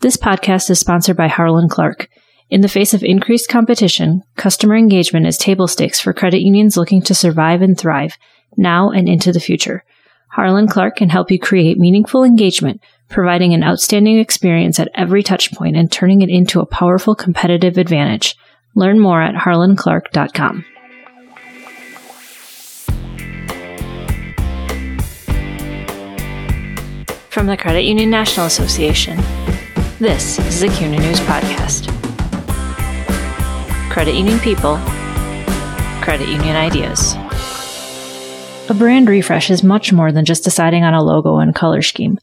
This podcast is sponsored by Harland Clarke. In the face of increased competition, customer engagement is table stakes for credit unions looking to survive and thrive now and into the future. Harland Clarke can help you create meaningful engagement, providing an outstanding experience at every touchpoint and turning it into a powerful competitive advantage. Learn more at harlandclarke.com. From the Credit Union National Association, this is the CUNA News Podcast. Credit Union People, Credit Union Ideas. A brand refresh is much more than just deciding on a logo and color scheme.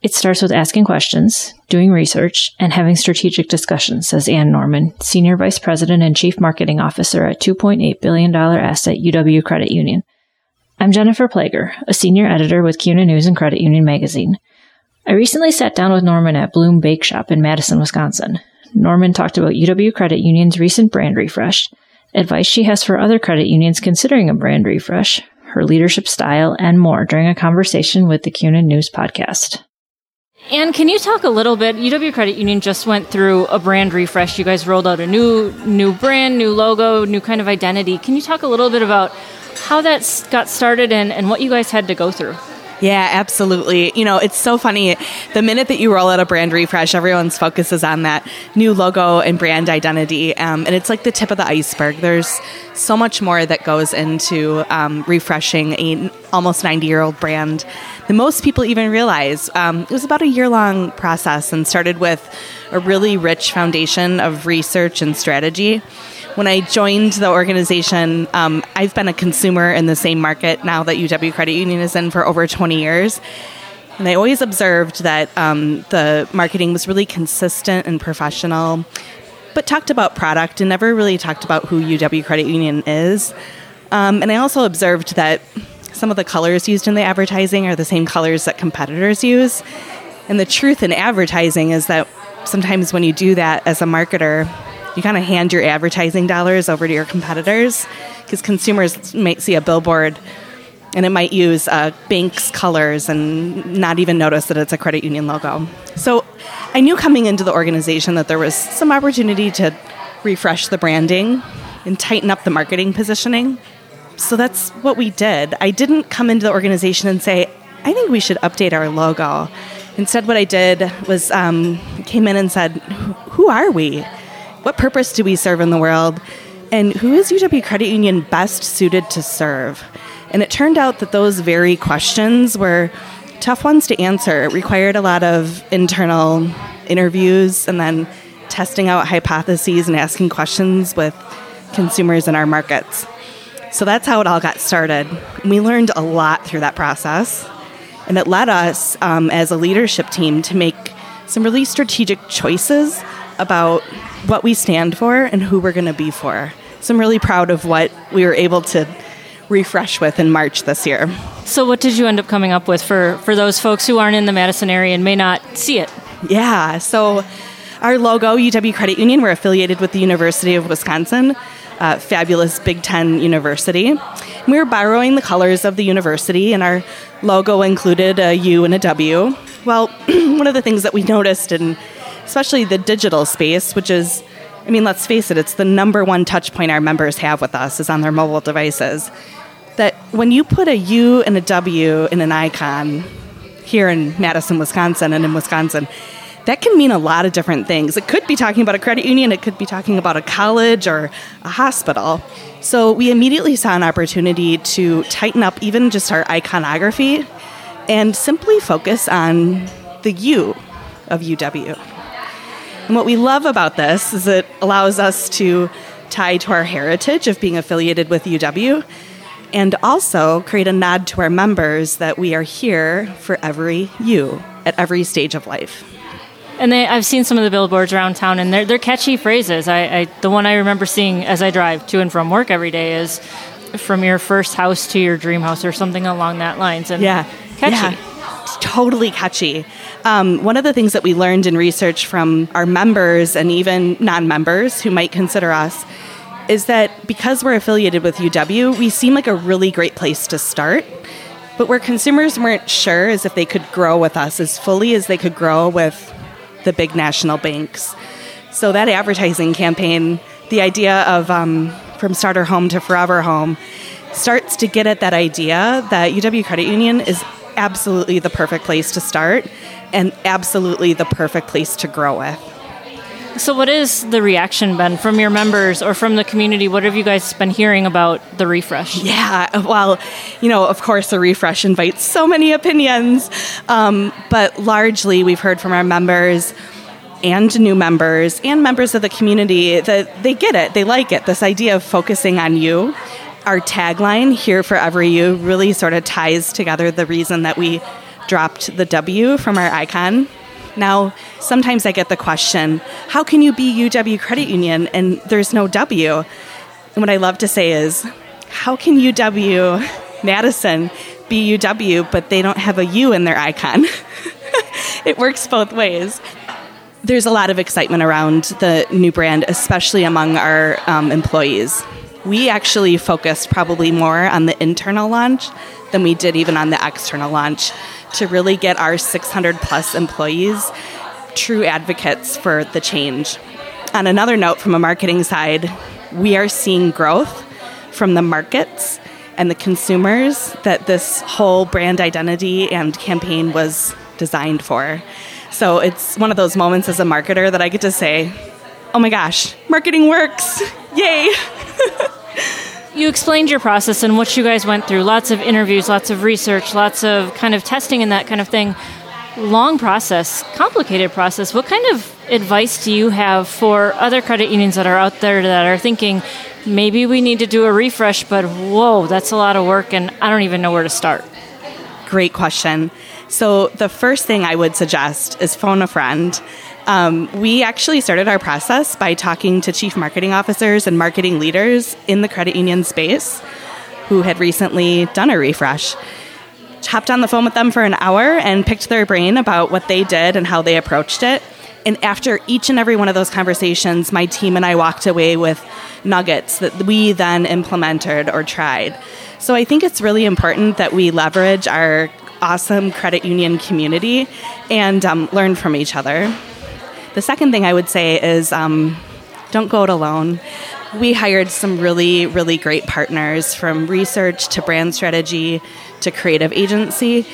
It starts with asking questions, doing research, and having strategic discussions, says Ann Norman, Senior Vice President and Chief Marketing Officer at $2.8 billion asset UW Credit Union. I'm Jennifer Plager, a senior editor with CUNA News and Credit Union Magazine. I recently sat down with Norman at Bloom Bake Shop in Madison, Wisconsin. Norman talked about UW Credit Union's recent brand refresh, advice she has for other credit unions considering a brand refresh, her leadership style, and more during a conversation with the CUNA News podcast. And can you talk a little bit? UW Credit Union just went through a brand refresh. You guys rolled out a new new brand, new logo, new kind of identity. Can you talk a little bit about how that got started and, and what you guys had to go through? Yeah, absolutely. You know, it's so funny. The minute that you roll out a brand refresh, everyone's focus is on that new logo and brand identity. Um, and it's like the tip of the iceberg. There's so much more that goes into um, refreshing a almost 90 year old brand than most people even realize. Um, it was about a year long process and started with a really rich foundation of research and strategy when I joined the organization, um, I've been a consumer in the same market now that UW Credit Union is in for over 20 years. And I always observed that um, the marketing was really consistent and professional, but talked about product and never really talked about who UW Credit Union is. Um, and I also observed that some of the colors used in the advertising are the same colors that competitors use. And the truth in advertising is that sometimes when you do that as a marketer, you kind of hand your advertising dollars over to your competitors because consumers might see a billboard and it might use uh, bank's colors and not even notice that it's a credit union logo. So I knew coming into the organization that there was some opportunity to refresh the branding and tighten up the marketing positioning. So that's what we did. I didn't come into the organization and say, I think we should update our logo. Instead, what I did was um, came in and said, Who are we? What purpose do we serve in the world? And who is UW Credit Union best suited to serve? And it turned out that those very questions were tough ones to answer. It required a lot of internal interviews and then testing out hypotheses and asking questions with consumers in our markets. So that's how it all got started. We learned a lot through that process, and it led us um, as a leadership team to make some really strategic choices about what we stand for and who we're going to be for. So I'm really proud of what we were able to refresh with in March this year. So what did you end up coming up with for for those folks who aren't in the Madison area and may not see it? Yeah, so our logo, UW Credit Union, we're affiliated with the University of Wisconsin, uh, fabulous Big Ten university. we were borrowing the colors of the university, and our logo included a U and a W. Well, one of the things that we noticed in especially the digital space, which is, I mean, let's face it, it's the number one touch point our members have with us is on their mobile devices. That when you put a U and a W in an icon here in Madison, Wisconsin, and in Wisconsin, that can mean a lot of different things. It could be talking about a credit union, it could be talking about a college or a hospital. So we immediately saw an opportunity to tighten up even just our iconography and simply focus on the U of UW. And what we love about this is it allows us to tie to our heritage of being affiliated with UW and also create a nod to our members that we are here for every you at every stage of life. And they, I've seen some of the billboards around town, and they're, they're catchy phrases. I, I, the one I remember seeing as I drive to and from work every day is "from your first house to your dream house" or something along that lines. And yeah, catchy. Yeah. Totally catchy. Um, one of the things that we learned in research from our members and even non members who might consider us is that because we're affiliated with UW, we seem like a really great place to start. But where consumers weren't sure is if they could grow with us as fully as they could grow with the big national banks. So that advertising campaign, the idea of um, from starter home to forever home, starts to get at that idea that UW Credit Union is absolutely the perfect place to start and absolutely the perfect place to grow with. So, what is the reaction been from your members or from the community? What have you guys been hearing about the refresh? Yeah, well, you know, of course, the refresh invites so many opinions, um, but largely we've heard from our members and new members and members of the community that they get it, they like it. This idea of focusing on you. Our tagline, Here for Every You, really sort of ties together the reason that we dropped the W from our icon now, sometimes I get the question, how can you be UW Credit Union and there's no W? And what I love to say is, how can UW Madison be UW, but they don't have a U in their icon? it works both ways. There's a lot of excitement around the new brand, especially among our um, employees. We actually focused probably more on the internal launch than we did even on the external launch to really get our 600 plus employees true advocates for the change. On another note, from a marketing side, we are seeing growth from the markets and the consumers that this whole brand identity and campaign was designed for. So it's one of those moments as a marketer that I get to say, oh my gosh, marketing works! Yay! You explained your process and what you guys went through. Lots of interviews, lots of research, lots of kind of testing and that kind of thing. Long process, complicated process. What kind of advice do you have for other credit unions that are out there that are thinking maybe we need to do a refresh, but whoa, that's a lot of work and I don't even know where to start? Great question. So, the first thing I would suggest is phone a friend. Um, we actually started our process by talking to chief marketing officers and marketing leaders in the credit union space who had recently done a refresh. Hopped on the phone with them for an hour and picked their brain about what they did and how they approached it. And after each and every one of those conversations, my team and I walked away with nuggets that we then implemented or tried. So I think it's really important that we leverage our awesome credit union community and um, learn from each other. The second thing I would say is um, don't go it alone. We hired some really, really great partners from research to brand strategy to creative agency.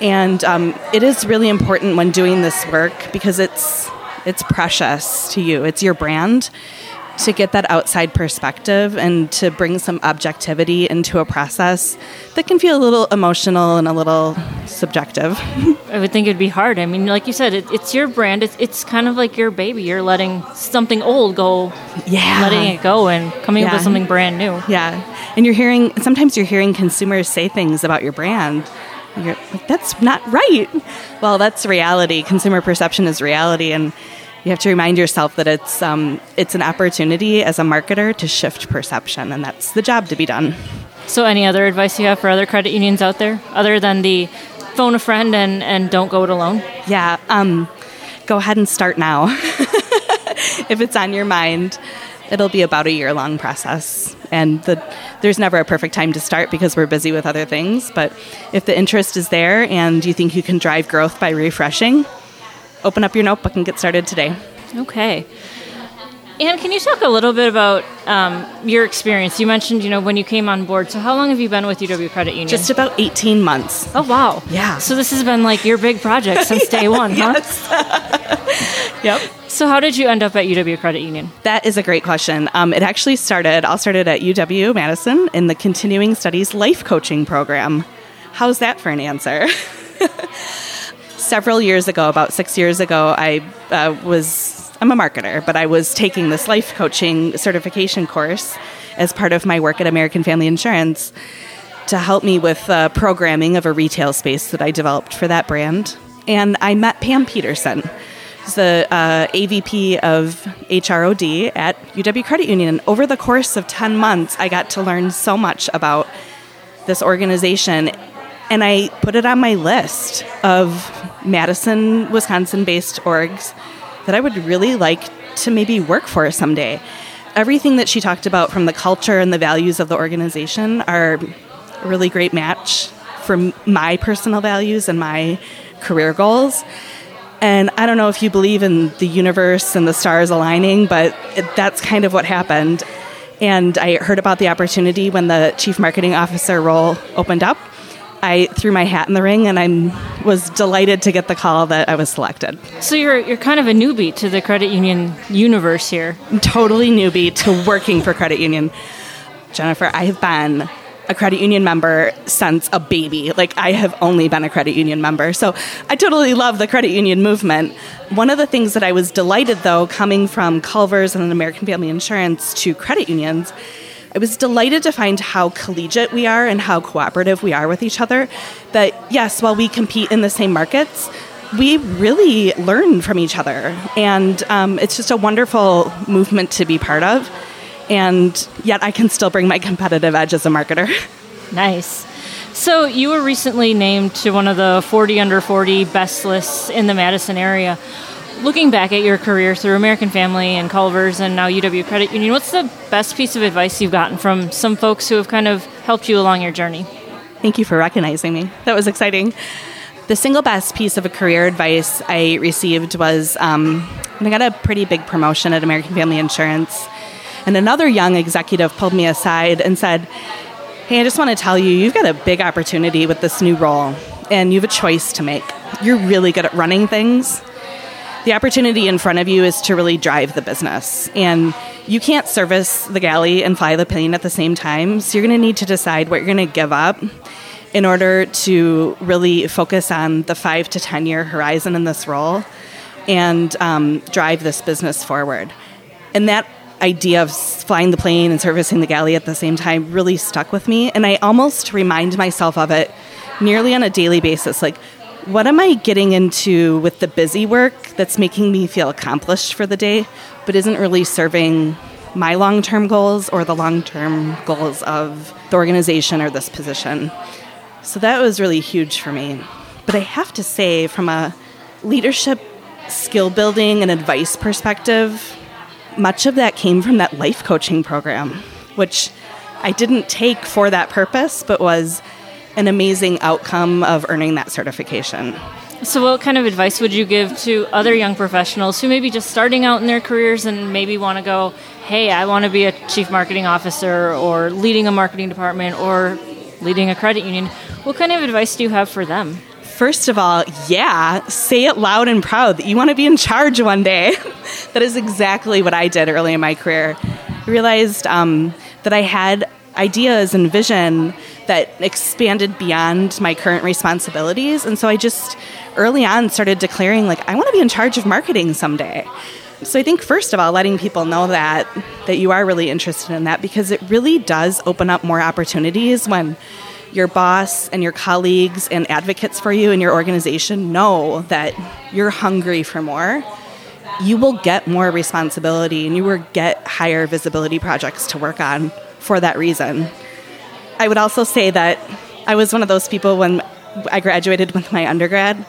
And um, it is really important when doing this work because it's it's precious to you. It's your brand to get that outside perspective and to bring some objectivity into a process that can feel a little emotional and a little subjective. I would think it'd be hard. I mean, like you said, it, it's your brand. It's, it's kind of like your baby. You're letting something old go, yeah, letting it go, and coming yeah. up with something brand new. Yeah, and you're hearing sometimes you're hearing consumers say things about your brand. You're like, that's not right. Well, that's reality. Consumer perception is reality, and you have to remind yourself that it's um, it's an opportunity as a marketer to shift perception, and that's the job to be done. So, any other advice you have for other credit unions out there, other than the phone a friend and, and don't go it alone? Yeah, um, go ahead and start now. if it's on your mind, it'll be about a year long process, and the, there's never a perfect time to start because we're busy with other things. But if the interest is there and you think you can drive growth by refreshing, open up your notebook and get started today. Okay. And can you talk a little bit about um, your experience? You mentioned, you know, when you came on board. So, how long have you been with UW Credit Union? Just about 18 months. Oh, wow. Yeah. So, this has been like your big project since day one, huh? yes. yep. So, how did you end up at UW Credit Union? That is a great question. Um, it actually started, all started at UW Madison in the Continuing Studies Life Coaching Program. How's that for an answer? several years ago, about six years ago, I uh, was, I'm a marketer, but I was taking this life coaching certification course as part of my work at American Family Insurance to help me with uh, programming of a retail space that I developed for that brand. And I met Pam Peterson, who's the uh, AVP of HROD at UW Credit Union. And over the course of 10 months, I got to learn so much about this organization and I put it on my list of Madison, Wisconsin based orgs that I would really like to maybe work for someday. Everything that she talked about from the culture and the values of the organization are a really great match for my personal values and my career goals. And I don't know if you believe in the universe and the stars aligning, but that's kind of what happened. And I heard about the opportunity when the chief marketing officer role opened up. I threw my hat in the ring and I was delighted to get the call that I was selected. So you're you're kind of a newbie to the credit union universe here. Totally newbie to working for credit union. Jennifer, I have been a credit union member since a baby. Like, I have only been a credit union member. So I totally love the credit union movement. One of the things that I was delighted, though, coming from Culver's and American Family Insurance to credit unions, I was delighted to find how collegiate we are and how cooperative we are with each other. That, yes, while we compete in the same markets, we really learn from each other. And um, it's just a wonderful movement to be part of and yet I can still bring my competitive edge as a marketer. Nice. So you were recently named to one of the 40 under 40 best lists in the Madison area. Looking back at your career through American Family and Culver's and now UW Credit Union, what's the best piece of advice you've gotten from some folks who have kind of helped you along your journey? Thank you for recognizing me. That was exciting. The single best piece of career advice I received was um, I got a pretty big promotion at American Family Insurance and another young executive pulled me aside and said, Hey, I just want to tell you, you've got a big opportunity with this new role, and you have a choice to make. You're really good at running things. The opportunity in front of you is to really drive the business. And you can't service the galley and fly the plane at the same time. So you're going to need to decide what you're going to give up in order to really focus on the five to 10 year horizon in this role and um, drive this business forward. And that idea of flying the plane and servicing the galley at the same time really stuck with me. And I almost remind myself of it nearly on a daily basis. Like, what am I getting into with the busy work that's making me feel accomplished for the day, but isn't really serving my long term goals or the long term goals of the organization or this position? So that was really huge for me. But I have to say, from a leadership, skill building, and advice perspective, much of that came from that life coaching program, which I didn't take for that purpose, but was an amazing outcome of earning that certification. So, what kind of advice would you give to other young professionals who may be just starting out in their careers and maybe want to go, hey, I want to be a chief marketing officer or leading a marketing department or leading a credit union? What kind of advice do you have for them? First of all, yeah, say it loud and proud that you want to be in charge one day. that is exactly what I did early in my career. I realized um, that I had ideas and vision that expanded beyond my current responsibilities. And so I just early on started declaring, like, I want to be in charge of marketing someday. So I think first of all, letting people know that that you are really interested in that because it really does open up more opportunities when your boss and your colleagues and advocates for you in your organization know that you're hungry for more, you will get more responsibility and you will get higher visibility projects to work on for that reason. I would also say that I was one of those people when I graduated with my undergrad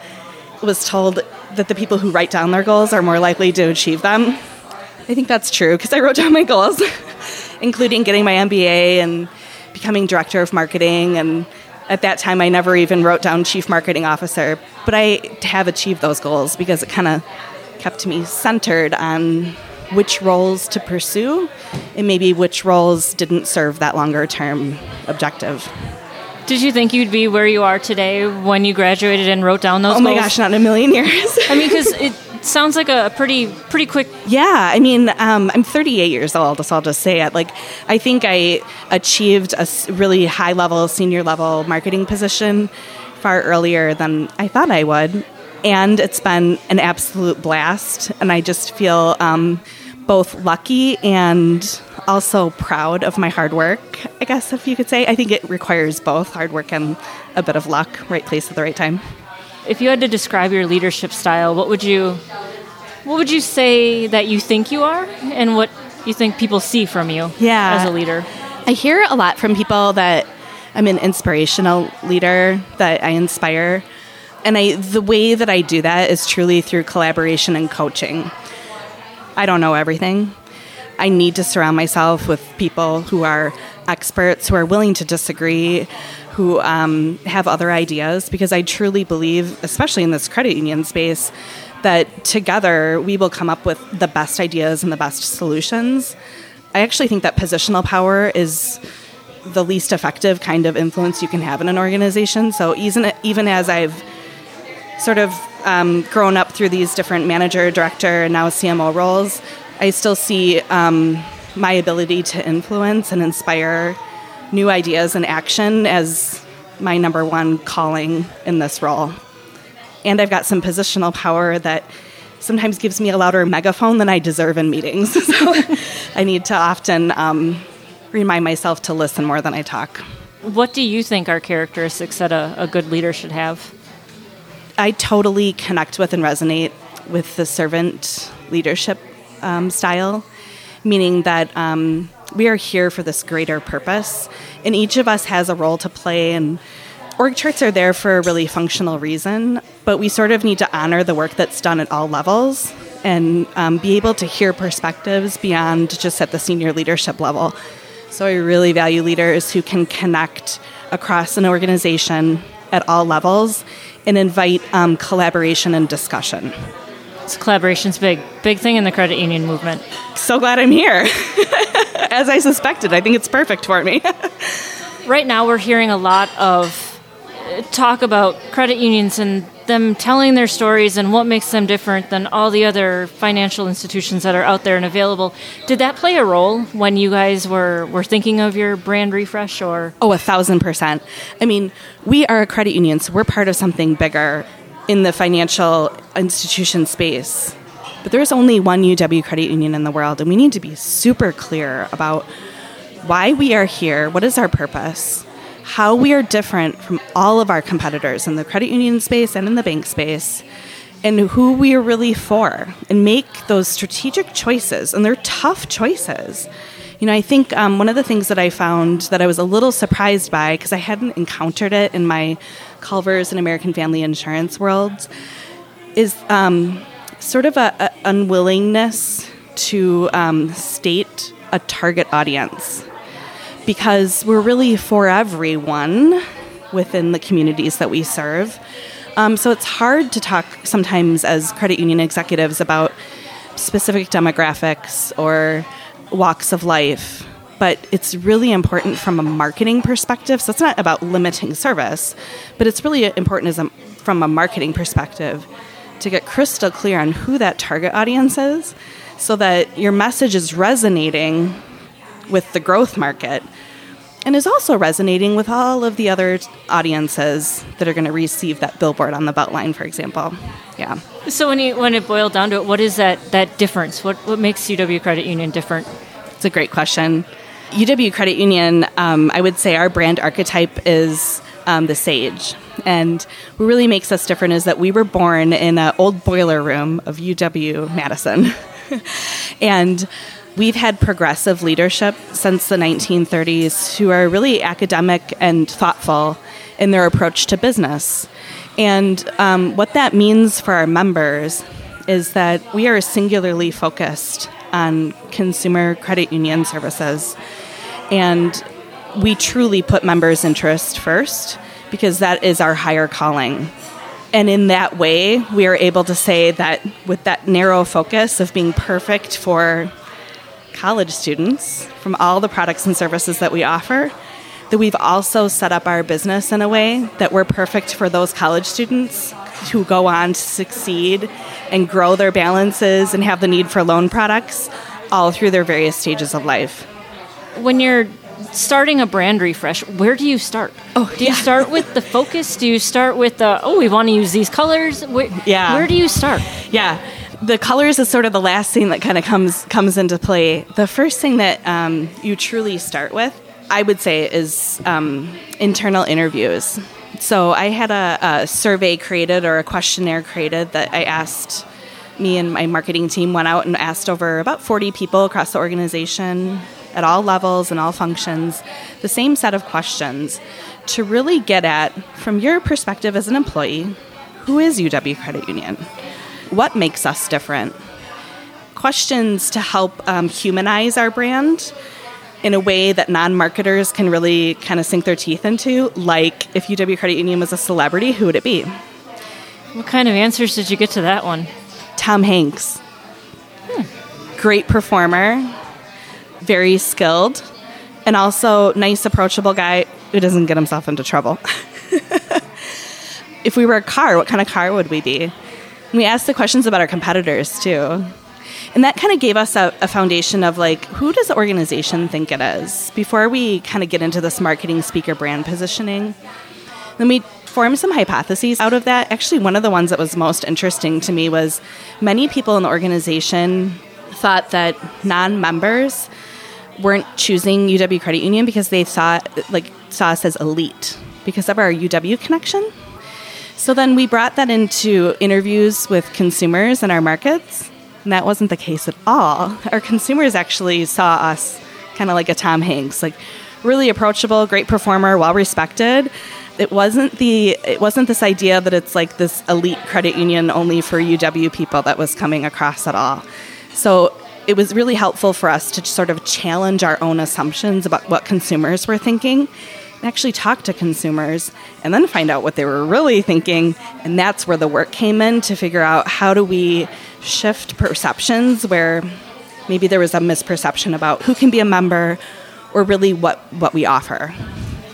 was told that the people who write down their goals are more likely to achieve them. I think that's true because I wrote down my goals, including getting my MBA and becoming director of marketing and at that time I never even wrote down chief marketing officer, but I have achieved those goals because it kind of kept me centered on which roles to pursue and maybe which roles didn't serve that longer term objective. Did you think you'd be where you are today when you graduated and wrote down those? Oh my gosh, not in a million years. I mean, because it sounds like a pretty pretty quick. Yeah, I mean, um, I'm 38 years old, so I'll just say it. Like, I think I achieved a really high level, senior level marketing position far earlier than I thought I would, and it's been an absolute blast. And I just feel um, both lucky and also proud of my hard work. I guess if you could say, I think it requires both hard work and a bit of luck, right place at the right time. If you had to describe your leadership style, what would you what would you say that you think you are and what you think people see from you yeah. as a leader? I hear a lot from people that I'm an inspirational leader, that I inspire. And I the way that I do that is truly through collaboration and coaching. I don't know everything. I need to surround myself with people who are experts, who are willing to disagree, who um, have other ideas, because I truly believe, especially in this credit union space, that together we will come up with the best ideas and the best solutions. I actually think that positional power is the least effective kind of influence you can have in an organization. So even even as I've sort of um, grown up through these different manager, director, and now CMO roles, I still see um, my ability to influence and inspire new ideas and action as my number one calling in this role. And I've got some positional power that sometimes gives me a louder megaphone than I deserve in meetings. so I need to often um, remind myself to listen more than I talk. What do you think are characteristics that a, a good leader should have? I totally connect with and resonate with the servant leadership um, style, meaning that um, we are here for this greater purpose, and each of us has a role to play. And org charts are there for a really functional reason, but we sort of need to honor the work that's done at all levels and um, be able to hear perspectives beyond just at the senior leadership level. So I really value leaders who can connect across an organization at all levels and invite um, collaboration and discussion. So collaboration's big, big thing in the credit union movement. So glad I'm here. As I suspected, I think it's perfect for me. right now, we're hearing a lot of talk about credit unions and them telling their stories and what makes them different than all the other financial institutions that are out there and available. Did that play a role when you guys were, were thinking of your brand refresh or? Oh, a thousand percent. I mean, we are a credit union, so we're part of something bigger in the financial institution space. But there's only one UW credit union in the world, and we need to be super clear about why we are here, what is our purpose, how we are different from all of our competitors in the credit union space and in the bank space, and who we are really for, and make those strategic choices. And they're tough choices. You know, I think um, one of the things that I found that I was a little surprised by, because I hadn't encountered it in my Culver's and American Family Insurance worlds, is um, sort of a, a, unwillingness to um, state a target audience because we're really for everyone within the communities that we serve. Um, so it's hard to talk sometimes as credit union executives about specific demographics or walks of life. But it's really important from a marketing perspective. So it's not about limiting service, but it's really important as a, from a marketing perspective to get crystal clear on who that target audience is so that your message is resonating with the growth market and is also resonating with all of the other audiences that are going to receive that billboard on the Beltline, for example. Yeah. So when you when it boiled down to it, what is that that difference? What what makes UW Credit Union different? It's a great question. UW Credit Union, um, I would say our brand archetype is um, the sage. And what really makes us different is that we were born in an old boiler room of UW Madison. and We've had progressive leadership since the 1930s who are really academic and thoughtful in their approach to business. And um, what that means for our members is that we are singularly focused on consumer credit union services. And we truly put members' interest first because that is our higher calling. And in that way, we are able to say that with that narrow focus of being perfect for college students from all the products and services that we offer that we've also set up our business in a way that we're perfect for those college students who go on to succeed and grow their balances and have the need for loan products all through their various stages of life. When you're starting a brand refresh, where do you start? Oh, do you start with the focus? Do you start with the oh, we want to use these colors? Where, yeah. Where do you start? Yeah the colors is sort of the last thing that kind of comes comes into play. The first thing that um, you truly start with, I would say, is um, internal interviews. So I had a, a, survey created or a questionnaire created that I asked. Me and my marketing team went out and asked over about 40 people across the organization at all levels and all functions the same set of questions to really get at, from your perspective as an employee, who is UW Credit Union? What makes us different. Questions to help um, humanize our brand in a way that non marketers can really kind of sink their teeth into. Like, if UW Credit Union was a celebrity, who would it be? What kind of answers did you get to that one? Tom Hanks. Great performer, very skilled, and also nice, approachable guy who doesn't get himself into trouble. if we were a car, what kind of car would we be? We asked the questions about our competitors too. And that kind of gave us a, a, foundation of like, who does the organization think it is before we kind of get into this marketing speaker brand positioning? Then we formed some hypotheses out of that. Actually, one of the ones that was most interesting to me was many people in the organization thought that non members weren't choosing UW Credit Union because they thought, like, saw us as elite because of our UW connection. So then we brought that into interviews with consumers in our markets and that wasn't the case at all. Our consumers actually saw us kind of like a Tom Hanks, like really approachable, great performer, well respected. It wasn't the it wasn't this idea that it's like this elite credit union only for UW people that was coming across at all. So it was really helpful for us to sort of challenge our own assumptions about what consumers were thinking actually talk to consumers and then find out what they were really thinking. And that's where the work came in to figure out how do we shift perceptions where maybe there was a misperception about who can be a member or really what, what we offer.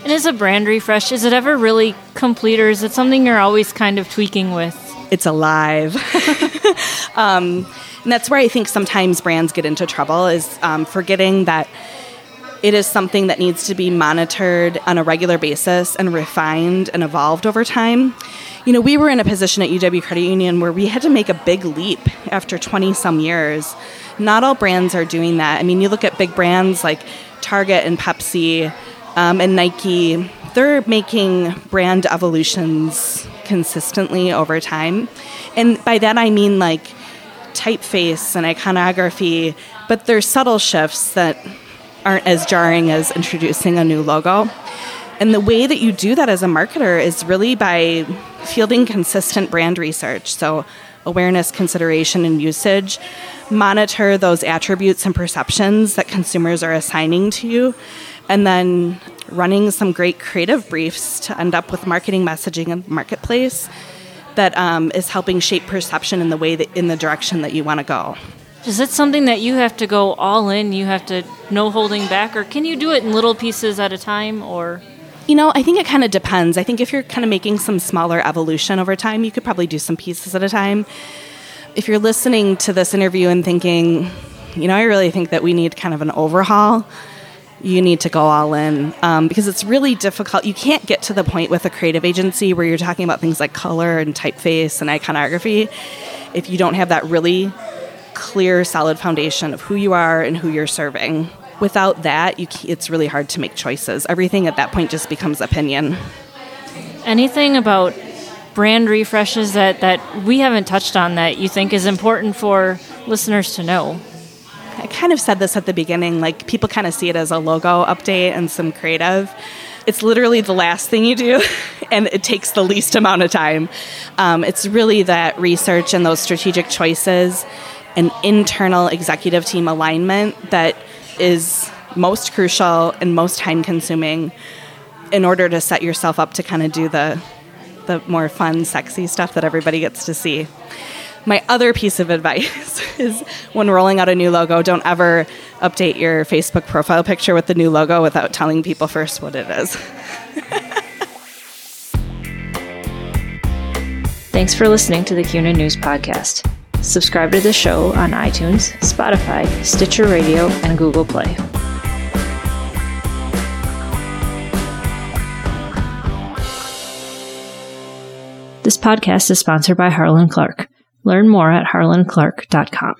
And is a brand refresh, is it ever really complete or is it something you're always kind of tweaking with? It's alive. um, and that's where I think sometimes brands get into trouble is um, forgetting that it is something that needs to be monitored on a regular basis and refined and evolved over time. You know, we were in a position at UW Credit Union where we had to make a big leap after 20 some years. Not all brands are doing that. I mean, you look at big brands like Target and Pepsi um, and Nike, they're making brand evolutions consistently over time. And by that I mean like typeface and iconography, but there's subtle shifts that aren't as jarring as introducing a new logo. And the way that you do that as a marketer is really by fielding consistent brand research. So, awareness, consideration, and usage. Monitor those attributes and perceptions that consumers are assigning to you. And then running some great creative briefs to end up with marketing messaging in the marketplace that um, is helping shape perception in the way that in the direction that you want to go. Is it something that you have to go all in? You have to no holding back, or can you do it in little pieces at a time? Or you know, I think it kind of depends. I think if you're kind of making some smaller evolution over time, you could probably do some pieces at a time. If you're listening to this interview and thinking, you know, I really think that we need kind of an overhaul, you need to go all in um, because it's really difficult. You can't get to the point with a creative agency where you're talking about things like color and typeface and iconography if you don't have that really clear, solid foundation of who you are and who you're serving. Without that, you, it's really hard to make choices. Everything at that point just becomes opinion. Anything about brand refreshes that, that we haven't touched on that you think is important for listeners to know? I kind of said this at the beginning, like people kind of see it as a logo update and some creative. It's literally the last thing you do, and it takes the least amount of time. Um, it's really that research and those strategic choices an internal executive team alignment that is most crucial and most time consuming in order to set yourself up to kind of do the the more fun sexy stuff that everybody gets to see. My other piece of advice is when rolling out a new logo don't ever update your facebook profile picture with the new logo without telling people first what it is. Thanks for listening to the CUNA news podcast Subscribe to the show on iTunes, Spotify, Stitcher Radio, and Google Play. This podcast is sponsored by Harland Clarke. Learn more at harlandclarke.com.